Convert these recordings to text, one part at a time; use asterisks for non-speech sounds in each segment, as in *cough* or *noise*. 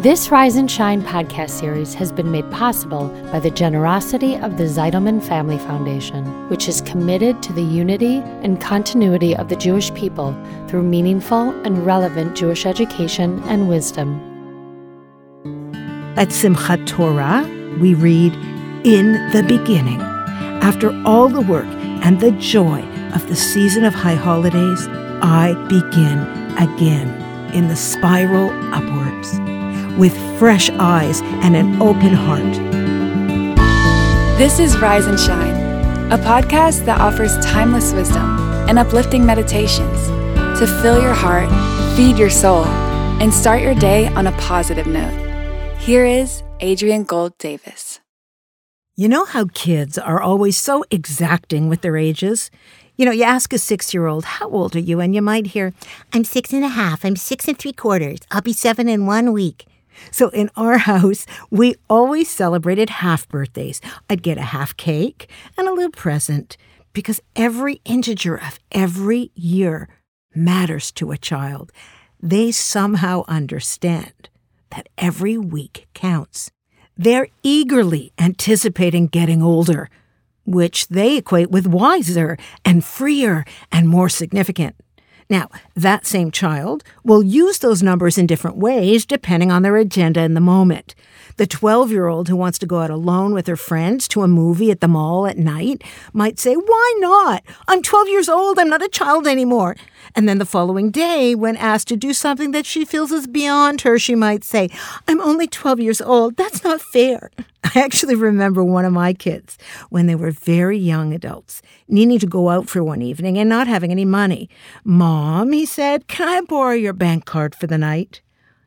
This Rise and Shine podcast series has been made possible by the generosity of the Zeidelman Family Foundation, which is committed to the unity and continuity of the Jewish people through meaningful and relevant Jewish education and wisdom. At Simchat Torah, we read, In the beginning, after all the work and the joy of the season of high holidays, I begin again in the spiral upwards with fresh eyes and an open heart. This is Rise and Shine, a podcast that offers timeless wisdom and uplifting meditations to fill your heart, feed your soul, and start your day on a positive note. Here is Adrienne Gold Davis. You know how kids are always so exacting with their ages? You know, you ask a six year old, How old are you? And you might hear, I'm six and a half, I'm six and three quarters, I'll be seven in one week. So in our *laughs* house, we always celebrated half birthdays. I'd get a half cake and a little present because every integer of every year matters to a child. They somehow understand that every week counts. They're eagerly anticipating getting older, which they equate with wiser and freer and more significant. Now, that same child will use those numbers in different ways depending on their agenda in the moment. The 12 year old who wants to go out alone with her friends to a movie at the mall at night might say, Why not? I'm 12 years old. I'm not a child anymore. And then the following day, when asked to do something that she feels is beyond her, she might say, I'm only 12 years old. That's not fair. *laughs* I actually remember one of my kids when they were very young adults needing to go out for one evening and not having any money. Mom, he said, can I borrow your bank card for the night?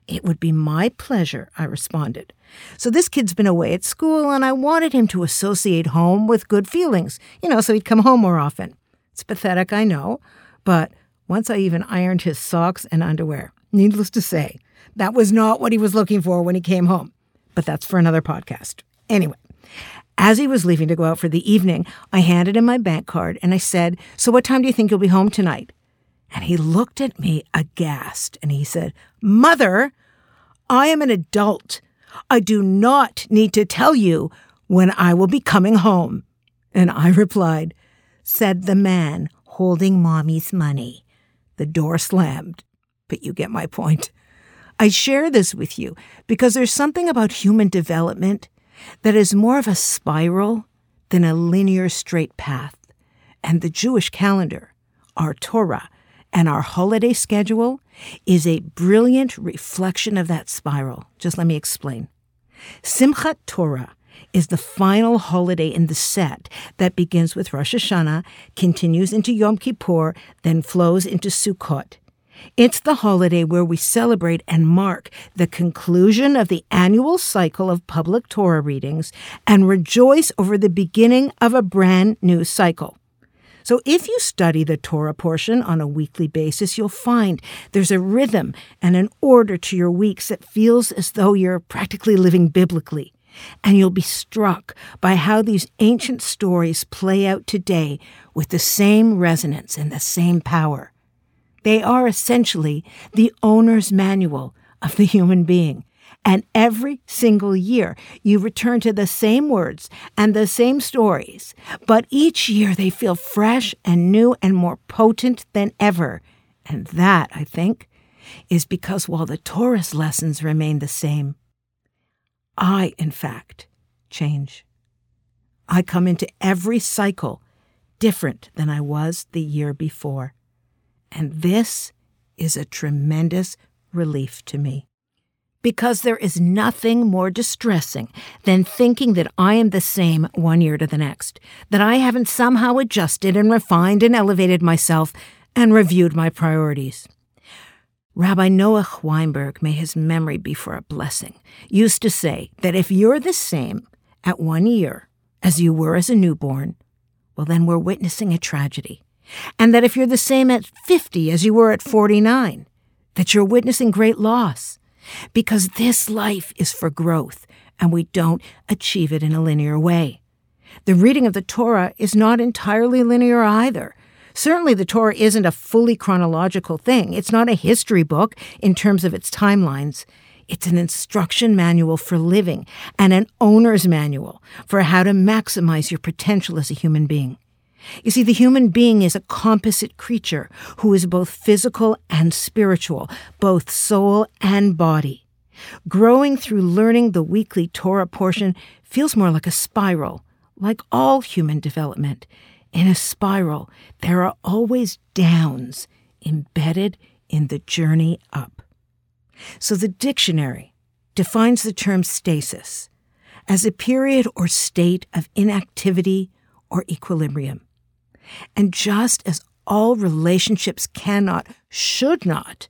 It would be my pleasure, I responded. So this kid's been away at school, and I wanted him to associate home with good feelings, you know, so he'd come home more often. It's pathetic, I know, but once I even ironed his socks and underwear. Needless to say, that was not what he was looking for when he came home. But that's for another podcast. Anyway, as he was leaving to go out for the evening, I handed him my bank card and I said, So what time do you think you'll be home tonight? And he looked at me aghast and he said, Mother, I am an adult. I do not need to tell you when I will be coming home. And I replied, Said the man holding mommy's money. The door slammed, but you get my point. I share this with you because there's something about human development that is more of a spiral than a linear straight path. And the Jewish calendar, our Torah, and our holiday schedule is a brilliant reflection of that spiral. Just let me explain. Simchat Torah is the final holiday in the set that begins with Rosh Hashanah, continues into Yom Kippur, then flows into Sukkot. It's the holiday where we celebrate and mark the conclusion of the annual cycle of public Torah readings and rejoice over the beginning of a brand new cycle. So, if you study the Torah portion on a weekly basis, you'll find there's a rhythm and an order to your weeks that feels as though you're practically living biblically. And you'll be struck by how these ancient stories play out today with the same resonance and the same power. They are essentially the owner's manual of the human being. And every single year, you return to the same words and the same stories, but each year they feel fresh and new and more potent than ever. And that, I think, is because while the Torah's lessons remain the same, I, in fact, change. I come into every cycle different than I was the year before. And this is a tremendous relief to me. Because there is nothing more distressing than thinking that I am the same one year to the next, that I haven't somehow adjusted and refined and elevated myself and reviewed my priorities. Rabbi Noah Weinberg, may his memory be for a blessing, used to say that if you're the same at one year as you were as a newborn, well, then we're witnessing a tragedy. And that if you're the same at 50 as you were at 49, that you're witnessing great loss. Because this life is for growth, and we don't achieve it in a linear way. The reading of the Torah is not entirely linear either. Certainly, the Torah isn't a fully chronological thing. It's not a history book in terms of its timelines. It's an instruction manual for living and an owner's manual for how to maximize your potential as a human being. You see, the human being is a composite creature who is both physical and spiritual, both soul and body. Growing through learning the weekly Torah portion feels more like a spiral, like all human development. In a spiral, there are always downs embedded in the journey up. So the dictionary defines the term stasis as a period or state of inactivity or equilibrium. And just as all relationships cannot, should not,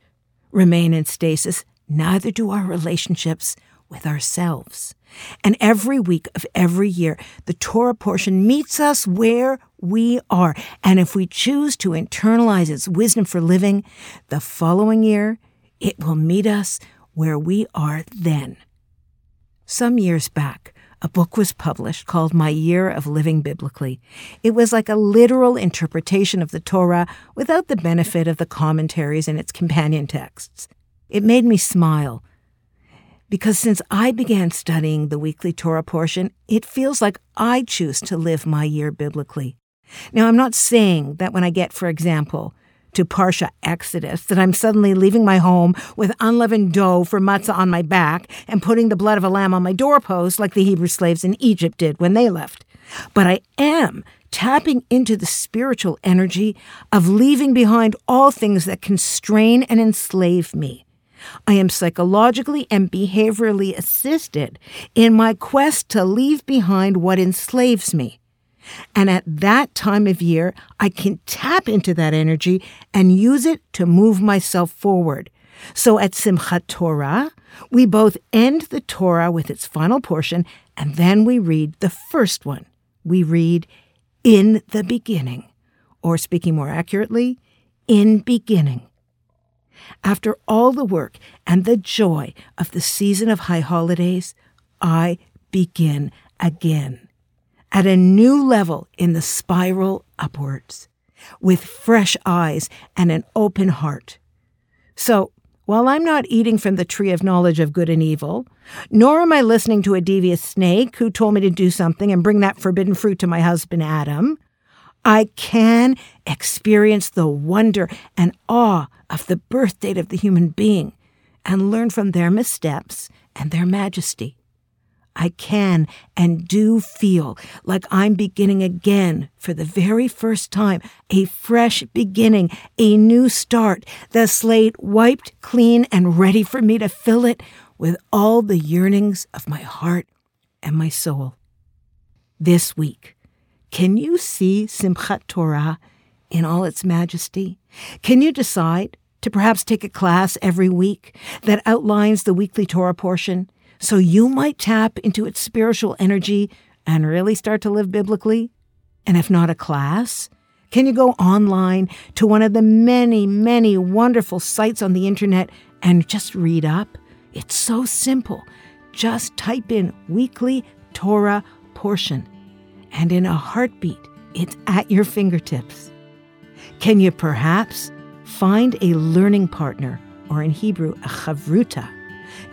remain in stasis, neither do our relationships with ourselves. And every week of every year, the Torah portion meets us where we are. And if we choose to internalize its wisdom for living, the following year, it will meet us where we are then. Some years back, a book was published called My Year of Living Biblically. It was like a literal interpretation of the Torah without the benefit of the commentaries and its companion texts. It made me smile because since I began studying the weekly Torah portion, it feels like I choose to live my year biblically. Now, I'm not saying that when I get, for example, to Parsha Exodus that I'm suddenly leaving my home with unleavened dough for matzah on my back and putting the blood of a lamb on my doorpost like the Hebrew slaves in Egypt did when they left. But I am tapping into the spiritual energy of leaving behind all things that constrain and enslave me. I am psychologically and behaviorally assisted in my quest to leave behind what enslaves me. And at that time of year, I can tap into that energy and use it to move myself forward. So at Simchat Torah, we both end the Torah with its final portion, and then we read the first one. We read, In the beginning, or speaking more accurately, In beginning. After all the work and the joy of the season of high holidays, I begin again at a new level in the spiral upwards with fresh eyes and an open heart. So, while I'm not eating from the tree of knowledge of good and evil, nor am I listening to a devious snake who told me to do something and bring that forbidden fruit to my husband Adam, I can experience the wonder and awe of the birth date of the human being and learn from their missteps and their majesty. I can and do feel like I'm beginning again for the very first time, a fresh beginning, a new start, the slate wiped clean and ready for me to fill it with all the yearnings of my heart and my soul. This week, can you see Simchat Torah in all its majesty? Can you decide to perhaps take a class every week that outlines the weekly Torah portion so you might tap into its spiritual energy and really start to live biblically? And if not a class, can you go online to one of the many, many wonderful sites on the internet and just read up? It's so simple. Just type in weekly Torah portion, and in a heartbeat, it's at your fingertips. Can you perhaps find a learning partner, or in Hebrew, a chavruta?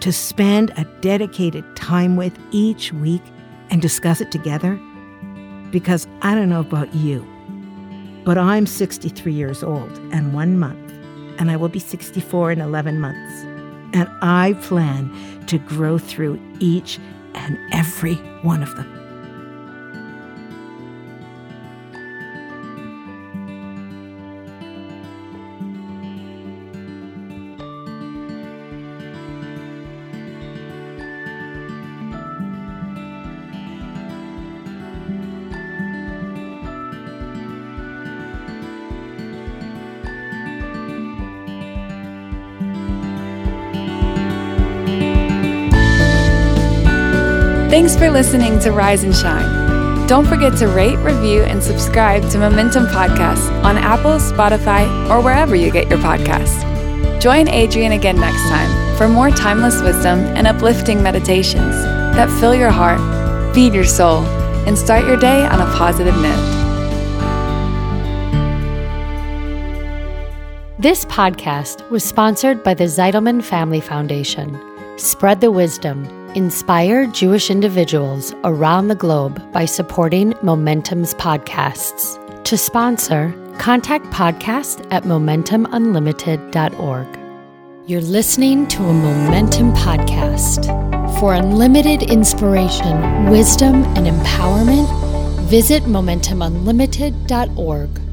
to spend a dedicated time with each week and discuss it together? Because I don't know about you, but I'm 63 years old and one month, and I will be 64 in 11 months. And I plan to grow through each and every one of them. Thanks for listening to Rise and Shine. Don't forget to rate, review, and subscribe to Momentum Podcasts on Apple, Spotify, or wherever you get your podcasts. Join Adrienne again next time for more timeless wisdom and uplifting meditations that fill your heart, feed your soul, and start your day on a positive note. This podcast was sponsored by the Zeidelman Family Foundation Spread the wisdom. Inspire Jewish individuals around the globe by supporting Momentum's podcasts. To sponsor, contact podcast at momentumunlimited.org. You're listening to a Momentum podcast. For unlimited inspiration, wisdom, and empowerment, visit momentumunlimited.org.